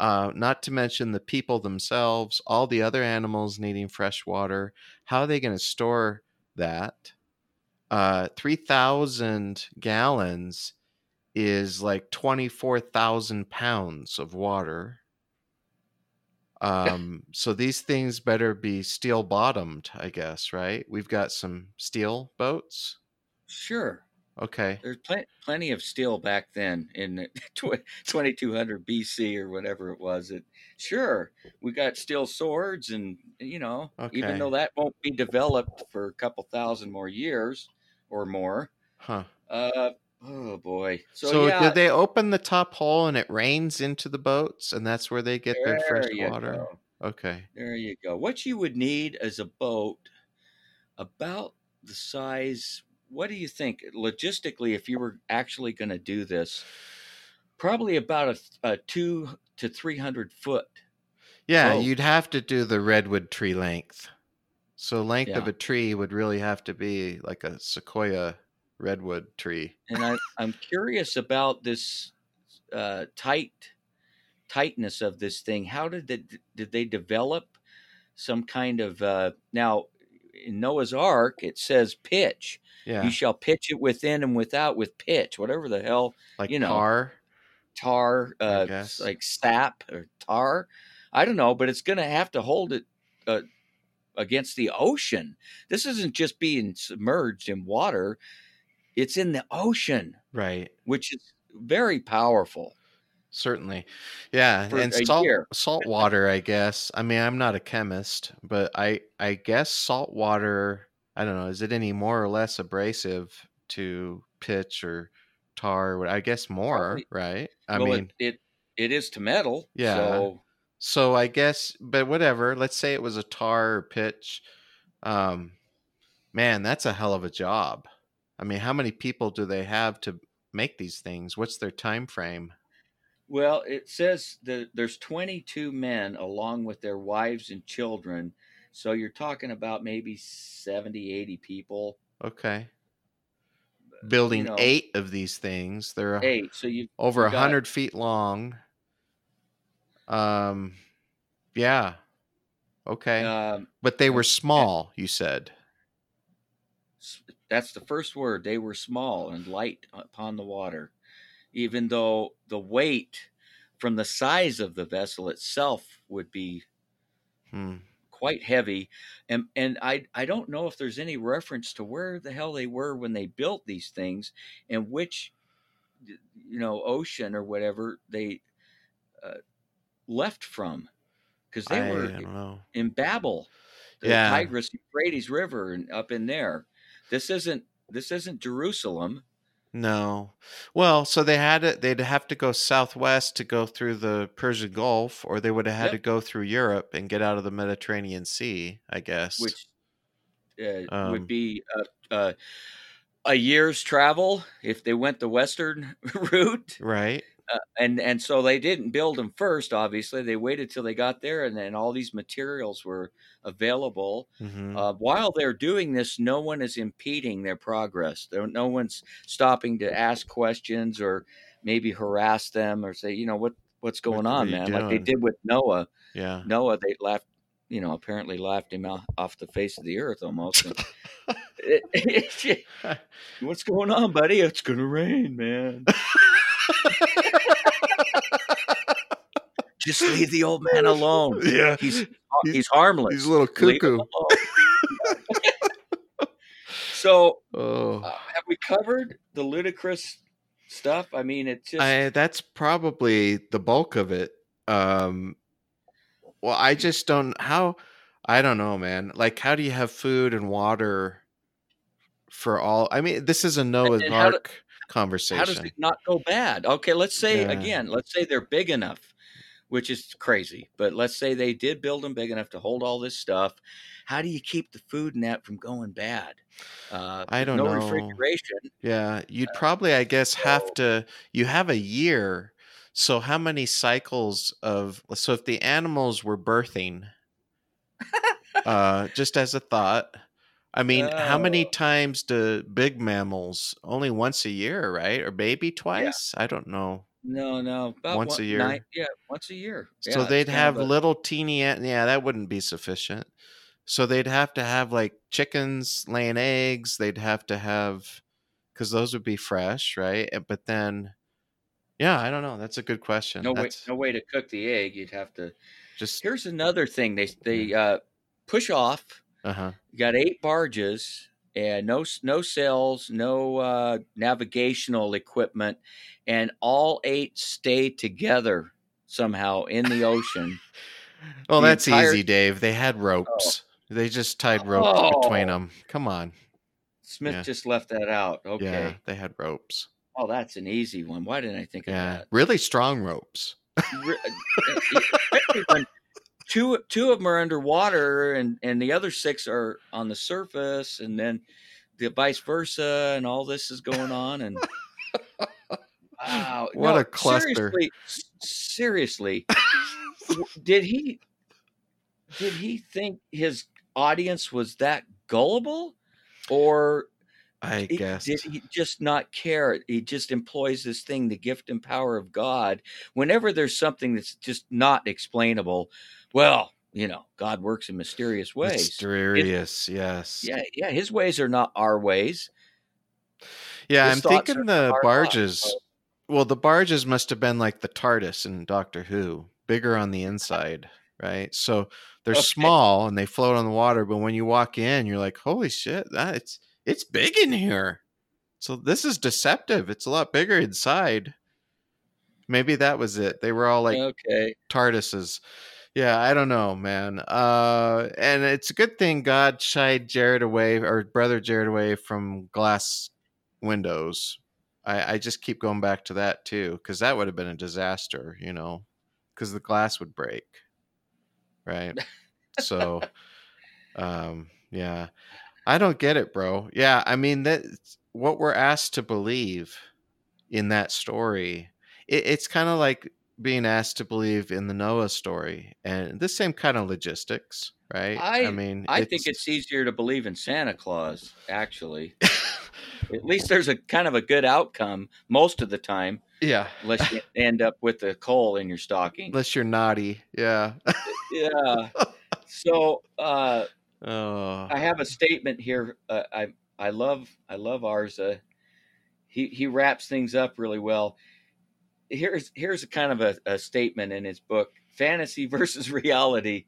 Speaker 1: Uh, not to mention the people themselves, all the other animals needing fresh water. How are they going to store that? Uh, three thousand gallons is like 24,000 pounds of water. Um, so these things better be steel bottomed, I guess, right? We've got some steel boats.
Speaker 2: Sure.
Speaker 1: Okay.
Speaker 2: There's pl- plenty of steel back then in tw- 2200 BC or whatever it was. It sure we got steel swords, and you know,
Speaker 1: Okay.
Speaker 2: even though that won't be developed for a couple thousand more years or more.
Speaker 1: Huh.
Speaker 2: Uh, oh boy. So,
Speaker 1: So,
Speaker 2: yeah,
Speaker 1: did they open the top hole and it rains into the boats and that's where they get their fresh water?
Speaker 2: go.
Speaker 1: Okay.
Speaker 2: There you go. What you would need is a boat about the size. What do you think logistically if you were actually going to do this? Probably about a, a two to three hundred foot.
Speaker 1: Yeah, you'd have to do the redwood tree length. So length of a tree would really have to be like a sequoia redwood tree.
Speaker 2: And I, I'm curious about this uh, tight tightness of this thing. How did they, did they develop some kind of uh, now? In Noah's Ark, it says pitch.
Speaker 1: Yeah.
Speaker 2: You shall pitch it within and without with pitch, whatever the hell
Speaker 1: like
Speaker 2: you know,
Speaker 1: tar.
Speaker 2: tar, uh, like sap or tar. I don't know, but it's going to have to hold it uh, against the ocean. This isn't just being submerged in water; it's in the ocean,
Speaker 1: Right.
Speaker 2: which is very powerful.
Speaker 1: Certainly. Yeah,
Speaker 2: For
Speaker 1: and salt
Speaker 2: year.
Speaker 1: salt water, I guess. I mean, I'm not a chemist, but I I guess salt water, I don't know, is it any more or less abrasive to pitch or tar? I guess more, right? I
Speaker 2: well,
Speaker 1: mean,
Speaker 2: it, it it is to metal.
Speaker 1: Yeah.
Speaker 2: So
Speaker 1: so I guess but whatever, let's say it was a tar or pitch. Um man, that's a hell of a job. I mean, how many people do they have to make these things? What's their time frame?
Speaker 2: Well, it says that there's 22 men along with their wives and children. So you're talking about maybe 70, 80 people.
Speaker 1: Okay. Building
Speaker 2: know,
Speaker 1: eight of these things. They're
Speaker 2: Eight. So you
Speaker 1: over a hundred feet long. Um, yeah. Okay.
Speaker 2: um,
Speaker 1: but they were small, you said.
Speaker 2: that's the first word. They were small and light upon the water, even though the weight from the size of the vessel itself would be
Speaker 1: Hmm.
Speaker 2: quite heavy. And and I I don't know if there's any reference to where the hell they were when they built these things and which you know ocean or whatever they uh, left from. because they
Speaker 1: I,
Speaker 2: were
Speaker 1: I
Speaker 2: in Babel, the
Speaker 1: Yeah.
Speaker 2: Tigris Euphrates River, and up in there. This isn't this isn't Jerusalem.
Speaker 1: No. Well, so they had it. They'd have to go southwest to go through the Persian Gulf, or they would have had
Speaker 2: Yep.
Speaker 1: to go through Europe and get out of the Mediterranean Sea. I guess.
Speaker 2: which uh,
Speaker 1: Um,
Speaker 2: would be uh, uh, a year's travel if they went the western route.
Speaker 1: right.
Speaker 2: Uh, and and so they didn't build them first. Obviously, they waited till they got there, and then all these materials were available.
Speaker 1: hmm
Speaker 2: Uh, while they're doing this, no one is impeding their progress. There, no one's stopping to ask questions or maybe harass them or say, you know, what what's going
Speaker 1: what
Speaker 2: on, man? Like they did with Noah.
Speaker 1: yeah.
Speaker 2: Noah, they laughed, you know, apparently laughed him off the face of the earth almost. What's going on, buddy? It's gonna rain, man. Just leave the old man alone.
Speaker 1: yeah.
Speaker 2: He's
Speaker 1: He's-
Speaker 2: he's harmless.
Speaker 1: He's a little cuckoo.
Speaker 2: so,
Speaker 1: Oh.
Speaker 2: uh, have we covered the ludicrous stuff? I mean, it's just
Speaker 1: I, that's probably the bulk of it. Um, well, I just don't how I don't know, man. Like, how do you have food and water for all? I mean, this is a Noah's Ark conversation.
Speaker 2: how does it not go bad? Okay, let's say
Speaker 1: Yeah.
Speaker 2: again, let's say they're big enough, which is crazy, but let's say they did build them big enough to hold all this stuff. How do you keep the food that from going bad? Uh,
Speaker 1: I don't
Speaker 2: no
Speaker 1: know.
Speaker 2: refrigeration.
Speaker 1: Yeah, you'd probably, I guess, have to. You have a year, so how many cycles of? So if the animals were birthing, uh, just as a thought, I mean, how many
Speaker 2: Oh.
Speaker 1: times do big mammals? Only once a year, right? Or maybe twice? I don't know.
Speaker 2: No, no,
Speaker 1: Once
Speaker 2: one,
Speaker 1: a year?
Speaker 2: nine- yeah, once a year.
Speaker 1: so
Speaker 2: Yeah,
Speaker 1: they'd have
Speaker 2: a-
Speaker 1: little teeny. Yeah, that wouldn't be sufficient. So they'd have to have like chickens laying eggs. They'd have to have because those would be fresh, right? But then, yeah, I don't know. That's a good question.
Speaker 2: no way, no way to cook the egg. You'd have to.
Speaker 1: just
Speaker 2: Here's another thing. They they uh, push off.
Speaker 1: Uh huh.
Speaker 2: You got eight barges and no no sails, no uh, navigational equipment, and all eight stay together somehow in the ocean.
Speaker 1: Well,
Speaker 2: The
Speaker 1: that's
Speaker 2: entire-
Speaker 1: easy, Dave. They had ropes. They just tied ropes between
Speaker 2: Oh.
Speaker 1: them. Come on.
Speaker 2: Smith
Speaker 1: Yeah.
Speaker 2: just left that out. Okay.
Speaker 1: Yeah, they had ropes.
Speaker 2: Oh, that's an easy one. Why didn't I think of that?
Speaker 1: really strong ropes.
Speaker 2: When two two of them are underwater and and the other six are on the surface and then the vice versa and all this is going on and wow
Speaker 1: What
Speaker 2: no,
Speaker 1: a cluster.
Speaker 2: seriously seriously did he did he think his audience was that gullible or
Speaker 1: I guess.
Speaker 2: Did he just not care? He just employs this thing, the gift and power of God. Whenever there's something that's just not explainable, well, you know, God works in mysterious ways.
Speaker 1: Mysterious, yes.
Speaker 2: Yeah, yeah, his ways are not our ways.
Speaker 1: Yeah,
Speaker 2: His
Speaker 1: I'm thinking the
Speaker 2: our thoughts,
Speaker 1: barges. Well, the barges must have been like the TARDIS in Doctor Who, bigger on the inside, right? So they're
Speaker 2: Okay.
Speaker 1: small and they float on the water, but when you walk in, you're like, "Holy shit, that it's it's big in here." So this is deceptive. It's a lot bigger inside. Maybe that was it. They were all like
Speaker 2: okay.
Speaker 1: TARDISes. Yeah, I don't know, man. Uh, and it's a good thing God shied Jared away or brother Jared away from glass windows. I, I just keep going back to that too, because that would have been a disaster, you know, because the glass would break, right? so, um, yeah, I don't get it, bro. Yeah, I mean that what we're asked to believe in that story, it, it's kind of like being asked to believe in the Noah story and the same kind of logistics, right?
Speaker 2: I-
Speaker 1: mean,
Speaker 2: I think it's easier to believe in Santa Claus, actually. At least there's a kind of a good outcome most of the time,
Speaker 1: yeah,
Speaker 2: unless you end up with a coal in your stocking.
Speaker 1: unless you're naughty, yeah.
Speaker 2: Yeah. So uh
Speaker 1: oh,
Speaker 2: I have a statement here. Uh, I I love I love. Uh, he he wraps things up really well. Here's here's a kind of a, a statement in his book, Fantasy versus Reality.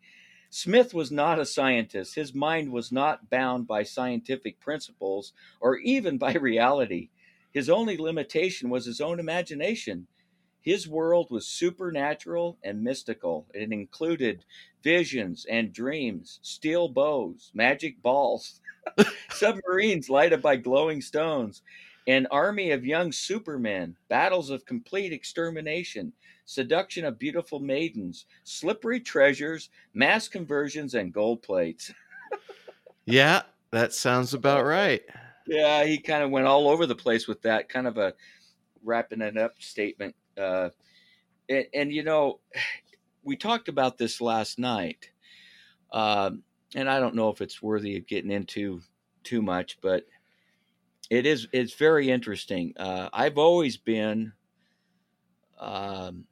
Speaker 2: Smith was not a scientist. His mind was not bound by scientific principles or even by reality. His only limitation was his own imagination. His world was supernatural and mystical. It included visions and dreams, steel bows, magic balls, submarines lighted by glowing stones, an army of young supermen, battles of complete extermination, seduction of beautiful maidens, slippery treasures, mass conversions, and gold plates.
Speaker 1: yeah, that sounds about right.
Speaker 2: Yeah, he kind of went all over the place with that kind of a wrapping it up statement. Uh, and, and, you know, we talked about this last night, um, and I don't know if it's worthy of getting into too much, but it is. It's very interesting. Uh, I've always been. Um,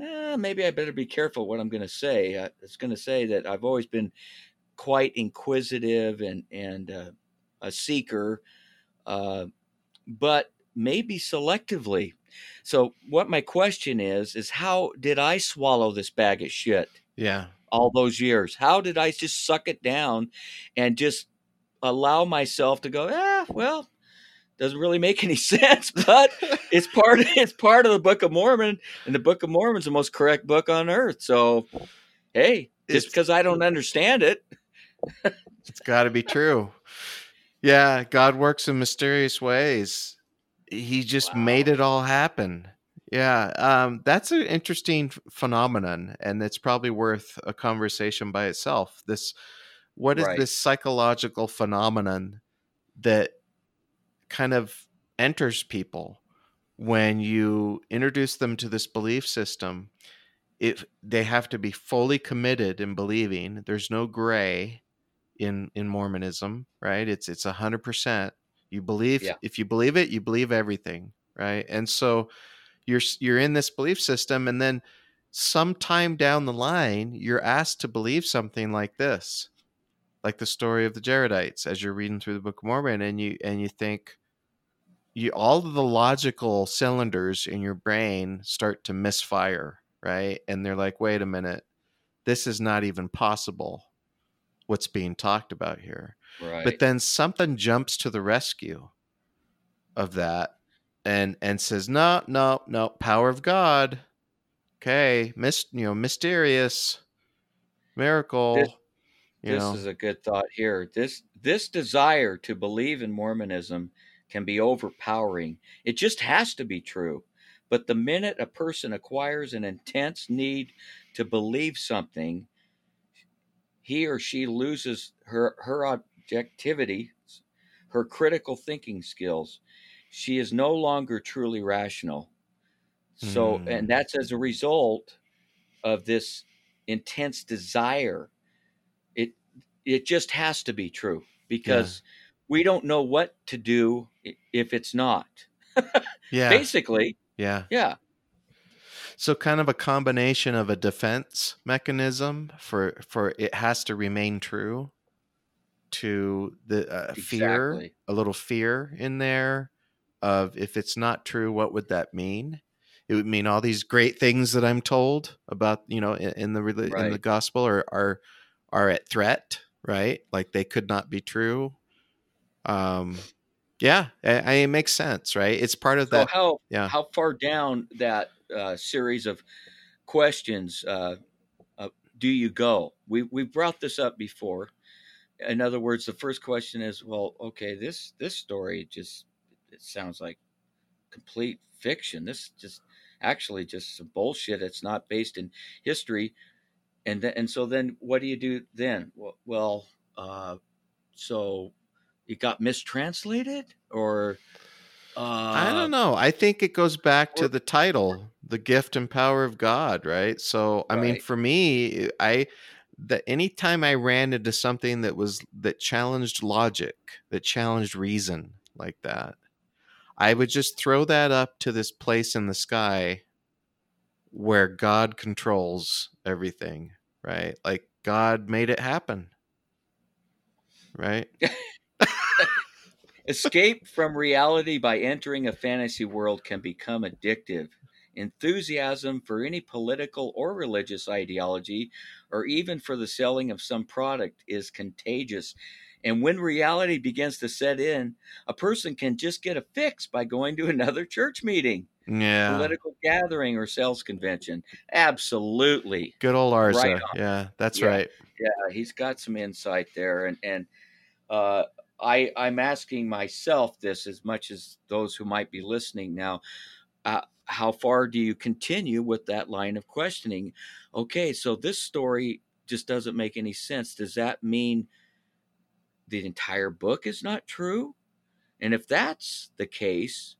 Speaker 2: eh, maybe I better be careful what I'm going to say. Uh, it's going to say that I've always been quite inquisitive and and uh, a seeker, uh, but maybe selectively. So, what my question is is how did I swallow this bag of shit?
Speaker 1: Yeah,
Speaker 2: all those years. How did I just suck it down and just allow myself to go? Ah, well, doesn't really make any sense, but it's part of, it's part of the Book of Mormon, and the Book of Mormon's the most correct book on earth. So, hey, just it's, because I don't understand it,
Speaker 1: it's got to be true. Yeah, God works in mysterious ways. He just wow. made it all happen. Yeah, um, that's an interesting phenomenon, and it's probably worth a conversation by itself. This, what is right. this psychological phenomenon that kind of enters people when you introduce them to this belief system? If they have to be fully committed in believing, there's no gray in in Mormonism, right? It's it's a hundred percent. You believe yeah. if you believe it, you believe everything, right? And so you're you're in this belief system, and then sometime down the line, you're asked to believe something like this, like the story of the Jaredites, as you're reading through the Book of Mormon, and you and you think, you all of the logical cylinders in your brain start to misfire, right? And they're like, wait a minute, this is not even possible what's being talked about here. Right. But then something jumps to the rescue of that and and says, "No, no, no, power of God." Okay, mis- you know, mysterious miracle.
Speaker 2: This, this is a good thought here. This this desire to believe in Mormonism can be overpowering. It just has to be true. But the minute a person acquires an intense need to believe something, he or she loses her her objectivity, her critical thinking skills. She is no longer truly rational. So, mm. and that's as a result of this intense desire. It it just has to be true because yeah. We don't know what to do if it's not.
Speaker 1: yeah.
Speaker 2: Basically.
Speaker 1: Yeah.
Speaker 2: Yeah.
Speaker 1: So kind of a combination of a defense mechanism for for it has to remain true to the uh, exactly. fear, a little fear in there of if it's not true, what would that mean? It would mean all these great things that I'm told about, you know, in, in the right. in the gospel are are are at threat, right? Like they could not be true. Um, yeah, I, it makes sense, right? It's part of so that.
Speaker 2: How yeah. how far down that uh, series of questions uh, uh, do you go? We we brought this up before. In other words, the first question is, well, okay, this this story just it sounds like complete fiction. This just actually just some bullshit. It's not based in history. And then, and so then what do you do then? Well, well uh, so it got mistranslated or
Speaker 1: uh, I don't know. I think it goes back to the title, "The Gift and Power of God," right? So, I right. mean, for me, I that anytime I ran into something that was that challenged logic, that challenged reason, like that, I would just throw that up to this place in the sky where God controls everything, right? Like God made it happen, right?
Speaker 2: Escape from reality by entering a fantasy world can become addictive. Enthusiasm for any political or religious ideology, or even for the selling of some product, is contagious. And when reality begins to set in, a person can just get a fix by going to another church meeting,
Speaker 1: Yeah.
Speaker 2: political gathering, or sales convention. Absolutely.
Speaker 1: Good old Arza.
Speaker 2: Right
Speaker 1: yeah, that's
Speaker 2: Yeah.
Speaker 1: right.
Speaker 2: Yeah, he's got some insight there. And, and uh, I, I'm asking myself this as much as those who might be listening now. Uh, how far do you continue with that line of questioning? Okay, so this story just doesn't make any sense. Does that mean the entire book is not true? And if that's the case,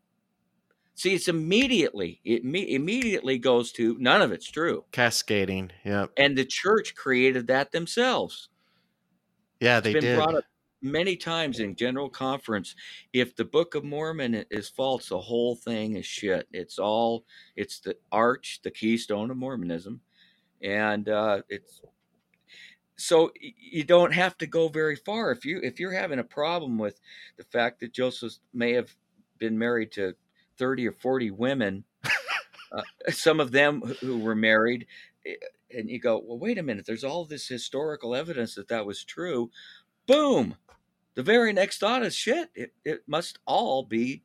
Speaker 2: see, it's immediately, it me- immediately goes to none of it's true.
Speaker 1: Cascading. yeah.
Speaker 2: And the church created that themselves.
Speaker 1: Yeah,
Speaker 2: It's
Speaker 1: they
Speaker 2: been
Speaker 1: did.
Speaker 2: brought up many times in general conference. If the Book of Mormon is false, the whole thing is shit. It's all it's the arch, the keystone of Mormonism, and uh, it's so you don't have to go very far if you if you're having a problem with the fact that Joseph may have been married to thirty or forty women, uh, some of them who- who were married. eh, And you go, well, wait a minute. There's all this historical evidence that that was true boom the very next thought is shit it, it must all be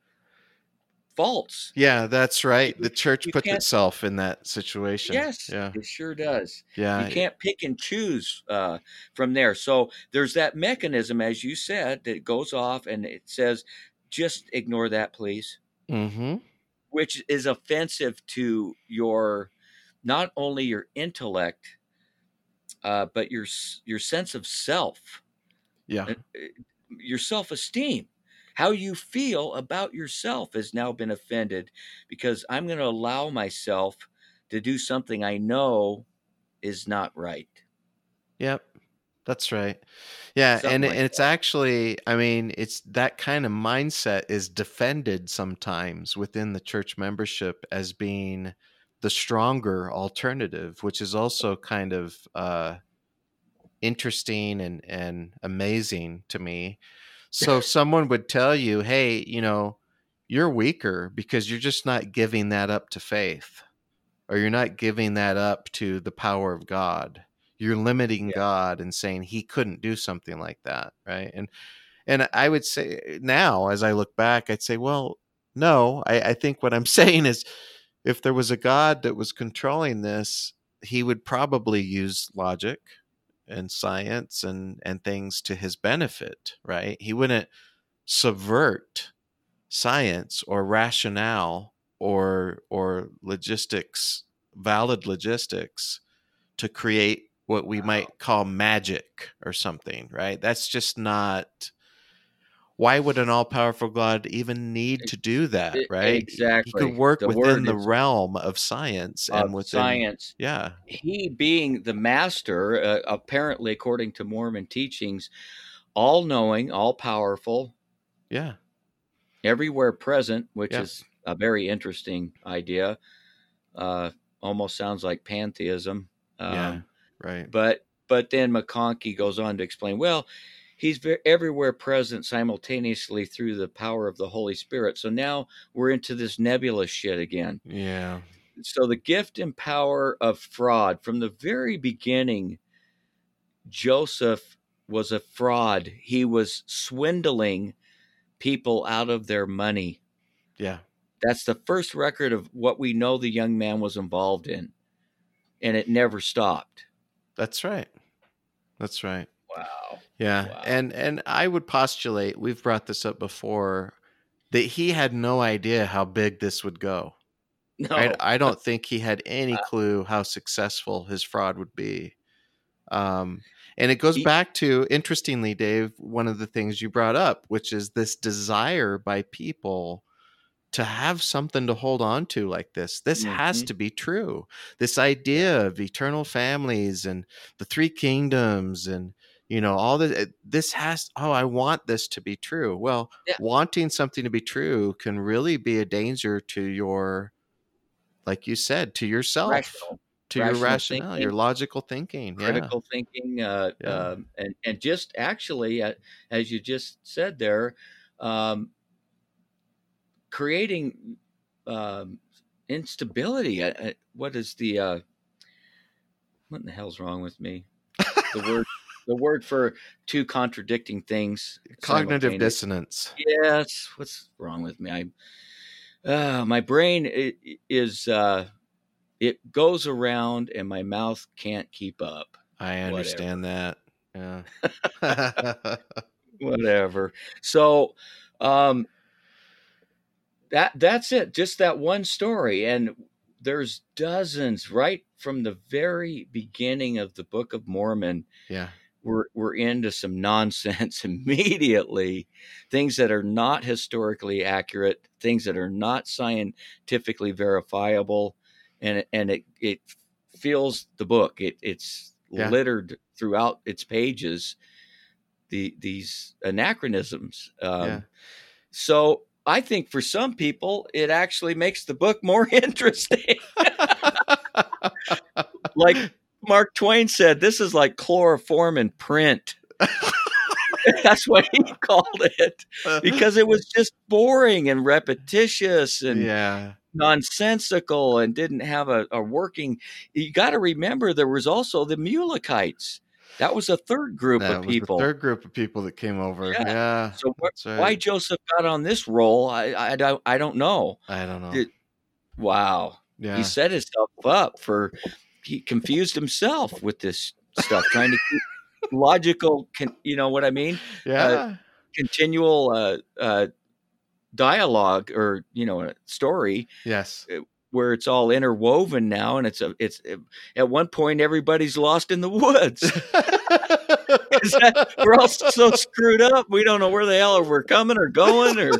Speaker 2: false
Speaker 1: Yeah, that's right. The church
Speaker 2: you
Speaker 1: puts itself in that situation.
Speaker 2: yes
Speaker 1: Yeah.
Speaker 2: it sure does
Speaker 1: Yeah.
Speaker 2: you can't pick and choose uh, from there so there's that mechanism as you said that goes off and it says just ignore that please
Speaker 1: Mm-hmm.
Speaker 2: which is offensive to your not only your intellect uh, but your your sense of self
Speaker 1: Yeah.
Speaker 2: uh, your self esteem. How you feel about yourself has now been offended because I'm going to allow myself to do something I know is not right.
Speaker 1: Yep. That's right. Yeah,
Speaker 2: Something
Speaker 1: and,
Speaker 2: like
Speaker 1: and it's actually, I mean, it's that kind of mindset is defended sometimes within the church membership as being the stronger alternative, which is also kind of uh, interesting and and amazing to me. So someone would tell you, "Hey, you know, you're weaker because you're just not giving that up to faith, or you're not giving that up to the power of God." you're limiting
Speaker 2: Yeah.
Speaker 1: God and saying he couldn't do something like that, right? And and I would say now, as I look back, I'd say, well, no, I, I think what I'm saying is, if there was a God that was controlling this, he would probably use logic and science and and things to his benefit, right? He wouldn't subvert science or rationale or or logistics, valid logistics to create what we might call magic or something, right? That's just not. Why would an all powerful God even need to do that, right
Speaker 2: exactly He
Speaker 1: could work
Speaker 2: The
Speaker 1: within the realm of science
Speaker 2: Of
Speaker 1: and within.
Speaker 2: science.
Speaker 1: Yeah.
Speaker 2: He being the master, uh, apparently, according to Mormon teachings, all knowing, all powerful,
Speaker 1: Yeah.
Speaker 2: everywhere present, which
Speaker 1: Yeah.
Speaker 2: is a very interesting idea. Uh, almost sounds like pantheism. Um,
Speaker 1: Yeah. Right.
Speaker 2: But but then McConkie goes on to explain. Well, he's ve- everywhere present simultaneously through the power of the Holy Spirit. So now we're into this nebulous shit again.
Speaker 1: Yeah.
Speaker 2: So the gift and power of fraud from the very beginning. Joseph was a fraud. He was swindling people out of their money.
Speaker 1: Yeah.
Speaker 2: That's the first record of what we know the young man was involved in. And it never stopped.
Speaker 1: That's right. That's right.
Speaker 2: Wow.
Speaker 1: Yeah.
Speaker 2: Wow.
Speaker 1: And and I would postulate, we've brought this up before, that he had no idea how big this would go.
Speaker 2: No.
Speaker 1: I, I don't think he had any clue how successful his fraud would be. Um, and it goes
Speaker 2: He-
Speaker 1: back to, interestingly, Dave, one of the things you brought up, which is this desire by people to have something to hold on to like this. This has
Speaker 2: Mhm.
Speaker 1: to be true. This idea of eternal families and the three kingdoms and you know all this this has oh i want this to be true well
Speaker 2: Yeah.
Speaker 1: wanting something to be true can really be a danger to your like you said to yourself
Speaker 2: rational,
Speaker 1: to your
Speaker 2: rational
Speaker 1: rationale your logical thinking yeah
Speaker 2: critical thinking, uh,
Speaker 1: Yeah.
Speaker 2: um, and and just actually, uh, as you just said there, um, creating um, instability. Uh, uh, what is the uh, what in the hell's wrong with me? The word the word for two contradicting things.
Speaker 1: Cognitive dissonance.
Speaker 2: Yes. What's wrong with me? I, uh, my brain is, uh, it goes around and my mouth can't keep up.
Speaker 1: I understand that. Yeah.
Speaker 2: Whatever. So, um, that that's it. Just that one story, and there's dozens right from the very beginning of the Book of Mormon.
Speaker 1: yeah.
Speaker 2: We're we're into some nonsense immediately things that are not historically accurate things that are not scientifically verifiable and it- and it it feels the book it it's
Speaker 1: Yeah.
Speaker 2: littered throughout its pages the these anachronisms um,
Speaker 1: Yeah.
Speaker 2: so i think for some people it actually makes the book more interesting like Mark Twain said, this is like chloroform in print. That's what he called it because it was just boring and repetitious and
Speaker 1: yeah.
Speaker 2: nonsensical and didn't have a, a working. You got to remember there was also the Mulekites. That was a third group
Speaker 1: That
Speaker 2: of
Speaker 1: was
Speaker 2: people.
Speaker 1: the third group of people that came over.
Speaker 2: Yeah.
Speaker 1: Yeah.
Speaker 2: so
Speaker 1: right.
Speaker 2: why Joseph got on this roll, I, I, don't, I don't know.
Speaker 1: I don't know.
Speaker 2: Wow.
Speaker 1: yeah.
Speaker 2: he set himself up for he confused himself with this stuff trying to keep logical con, you know what i mean
Speaker 1: yeah.
Speaker 2: continual uh, uh, dialogue or you know a story
Speaker 1: yes.
Speaker 2: where it's all interwoven now and it's a it's at one point everybody's lost in the woods. that- we're all so screwed up we don't know where the hell we're coming or going or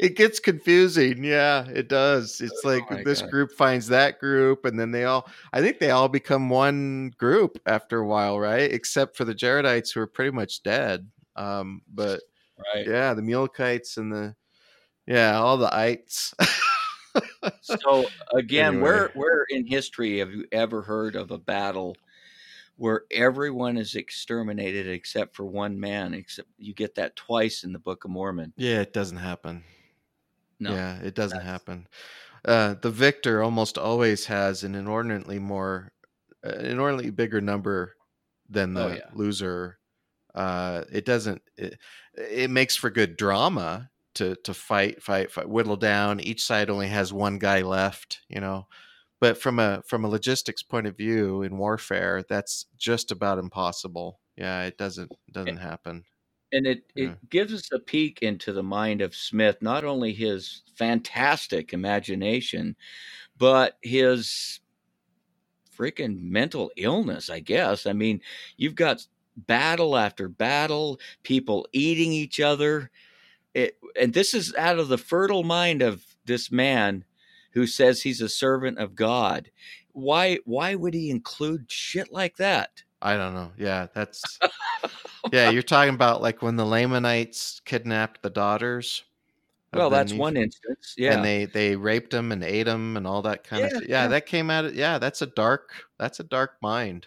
Speaker 1: it gets confusing. Yeah, it does. It's
Speaker 2: Oh
Speaker 1: like
Speaker 2: my
Speaker 1: this
Speaker 2: God.
Speaker 1: group finds that group, and then they all, I think they all become one group after a while, right? Except for the Jaredites who are pretty much dead. Um, but
Speaker 2: right
Speaker 1: yeah, the Mulekites and the, yeah, all the ites.
Speaker 2: So again,
Speaker 1: Anyway.
Speaker 2: where where in history have you ever heard of a battle where everyone is exterminated except for one man? Except you get that twice in the Book of Mormon.
Speaker 1: yeah, it doesn't happen.
Speaker 2: No,
Speaker 1: Yeah, it doesn't happen. Uh, the victor almost always has an inordinately more, uh, an inordinately bigger number than the
Speaker 2: Oh, yeah.
Speaker 1: loser. Uh, it doesn't. It, it makes for good drama to to fight, fight, fight, whittle down. Each side only has one guy left, you know. But from a from a logistics point of view in warfare, that's just about impossible. Yeah, it doesn't doesn't happen.
Speaker 2: and it it gives us a peek into the mind of Smith. Not only his fantastic imagination, but his freaking mental illness. I guess. I mean, you've got battle after battle, people eating each other. It, and this is out of the fertile mind of this man who says he's a servant of God. Why why would he include shit like that?
Speaker 1: I don't know. Yeah, that's yeah. You're talking about like when the Lamanites kidnapped the daughters.
Speaker 2: Well, that's
Speaker 1: Neph-
Speaker 2: one instance. Yeah.
Speaker 1: and they they raped them and ate them and all that kind of.
Speaker 2: Yeah,
Speaker 1: Th- yeah,
Speaker 2: yeah.
Speaker 1: that came out. Of, yeah, that's a dark. That's a dark mind.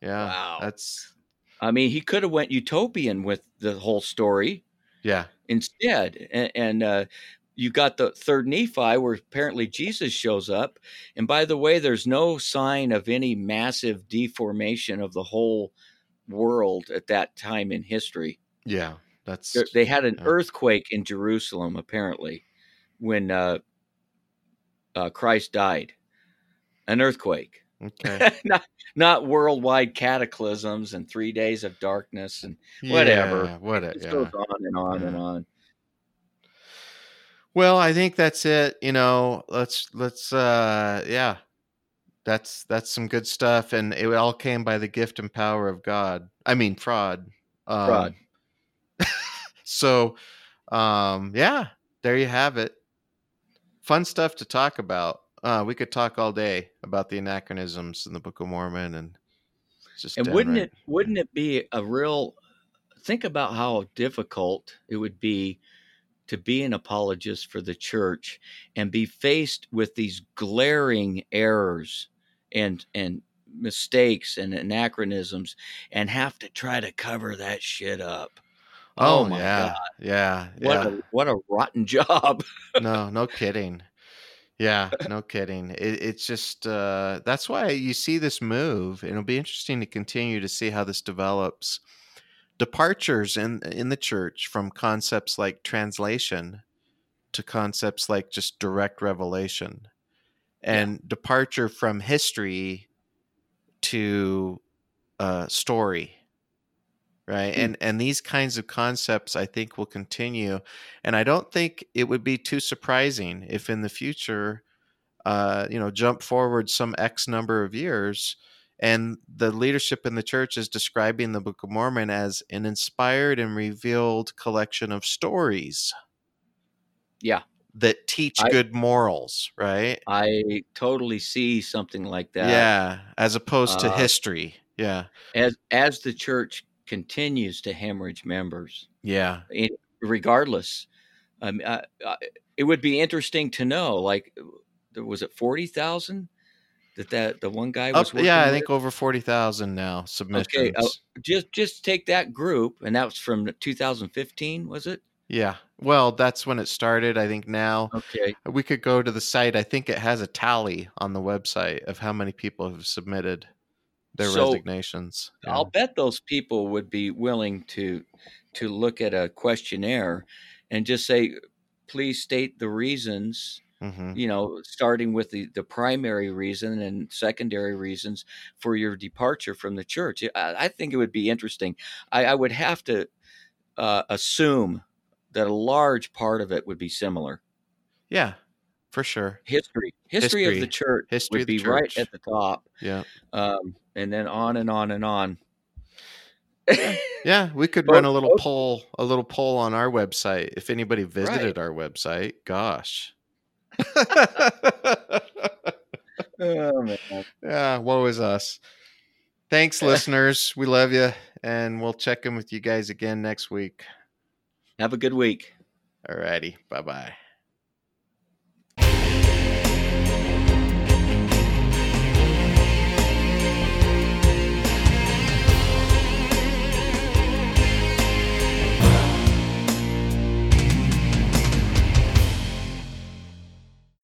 Speaker 1: Yeah,
Speaker 2: Wow.
Speaker 1: that's
Speaker 2: I mean, he could have went utopian with the whole story
Speaker 1: yeah,
Speaker 2: instead, and, and uh, you got the third Nephi where apparently Jesus shows up, and by the way, there's no sign of any massive deformation of the whole world at that time in history.
Speaker 1: yeah. That's
Speaker 2: They had an
Speaker 1: Yeah.
Speaker 2: earthquake in Jerusalem apparently when uh, uh, Christ died. An earthquake,
Speaker 1: okay.
Speaker 2: not not worldwide cataclysms and three days of darkness and Whatever.
Speaker 1: Yeah, what?
Speaker 2: it
Speaker 1: Yeah.
Speaker 2: goes on and on and on.
Speaker 1: Well, I think that's it. You know, let's let's uh yeah. That's that's some good stuff and it all came by the gift and power of God. I mean fraud. Um,
Speaker 2: Fraud.
Speaker 1: so um yeah, there you have it. Fun stuff to talk about. Uh we could talk all day about the anachronisms in the Book of Mormon and just
Speaker 2: And wouldn't
Speaker 1: downright-
Speaker 2: it wouldn't it be a real think about how difficult it would be to be an apologist for the church and be faced with these glaring errors and and mistakes and anachronisms and have to try to cover that shit up.
Speaker 1: Oh,
Speaker 2: my
Speaker 1: yeah.
Speaker 2: God.
Speaker 1: Yeah.
Speaker 2: What
Speaker 1: yeah.
Speaker 2: a what a rotten job.
Speaker 1: no, no kidding. Yeah, no kidding. It, it's just uh, that's why you see this move. And it'll be interesting to continue to see how this develops. Departures in in the church from concepts like translation to concepts like just direct revelation, and yeah. departure from history to uh, story right mm. and and these kinds of concepts i think will continue and i don't think it would be too surprising if in the future uh you know jump forward some x number of years and the leadership in the church is describing the book of mormon as an inspired and revealed collection of stories
Speaker 2: yeah
Speaker 1: that teach I, good morals right
Speaker 2: i totally see something like that
Speaker 1: yeah as opposed uh, to history yeah
Speaker 2: as as the church continues to hemorrhage members.
Speaker 1: Yeah.
Speaker 2: regardless. Um, uh, uh, it would be interesting to know, like, was it 40,000 that that the one guy was
Speaker 1: Up, Yeah, I think over 40,000 now submissions. Okay, uh,
Speaker 2: just just take that group and that was from 2015, was it?
Speaker 1: Yeah. Well, that's when it started. I think now
Speaker 2: okay.
Speaker 1: we could go to the site. I think it has a tally on the website of how many people have submitted their so resignations.
Speaker 2: Yeah. I'll bet those people would be willing to to look at a questionnaire and just say, please state the reasons. Mm-hmm. You know, starting with the, the primary reason and secondary reasons for your departure from the church. I, I think it would be interesting. I, I would have to uh, assume that a large part of it would be similar.
Speaker 1: Yeah, for sure.
Speaker 2: History, history, history of the church history would be church. right at the top.
Speaker 1: Yeah,
Speaker 2: um, and then on and on and on.
Speaker 1: yeah, we could run a little poll, a little poll on our website if anybody visited right. our website. Gosh. Oh man. Yeah, woe is us. Thanks, listeners. We love you, and we'll check in with you guys again next week.
Speaker 2: Have a good week.
Speaker 1: All righty. Bye bye.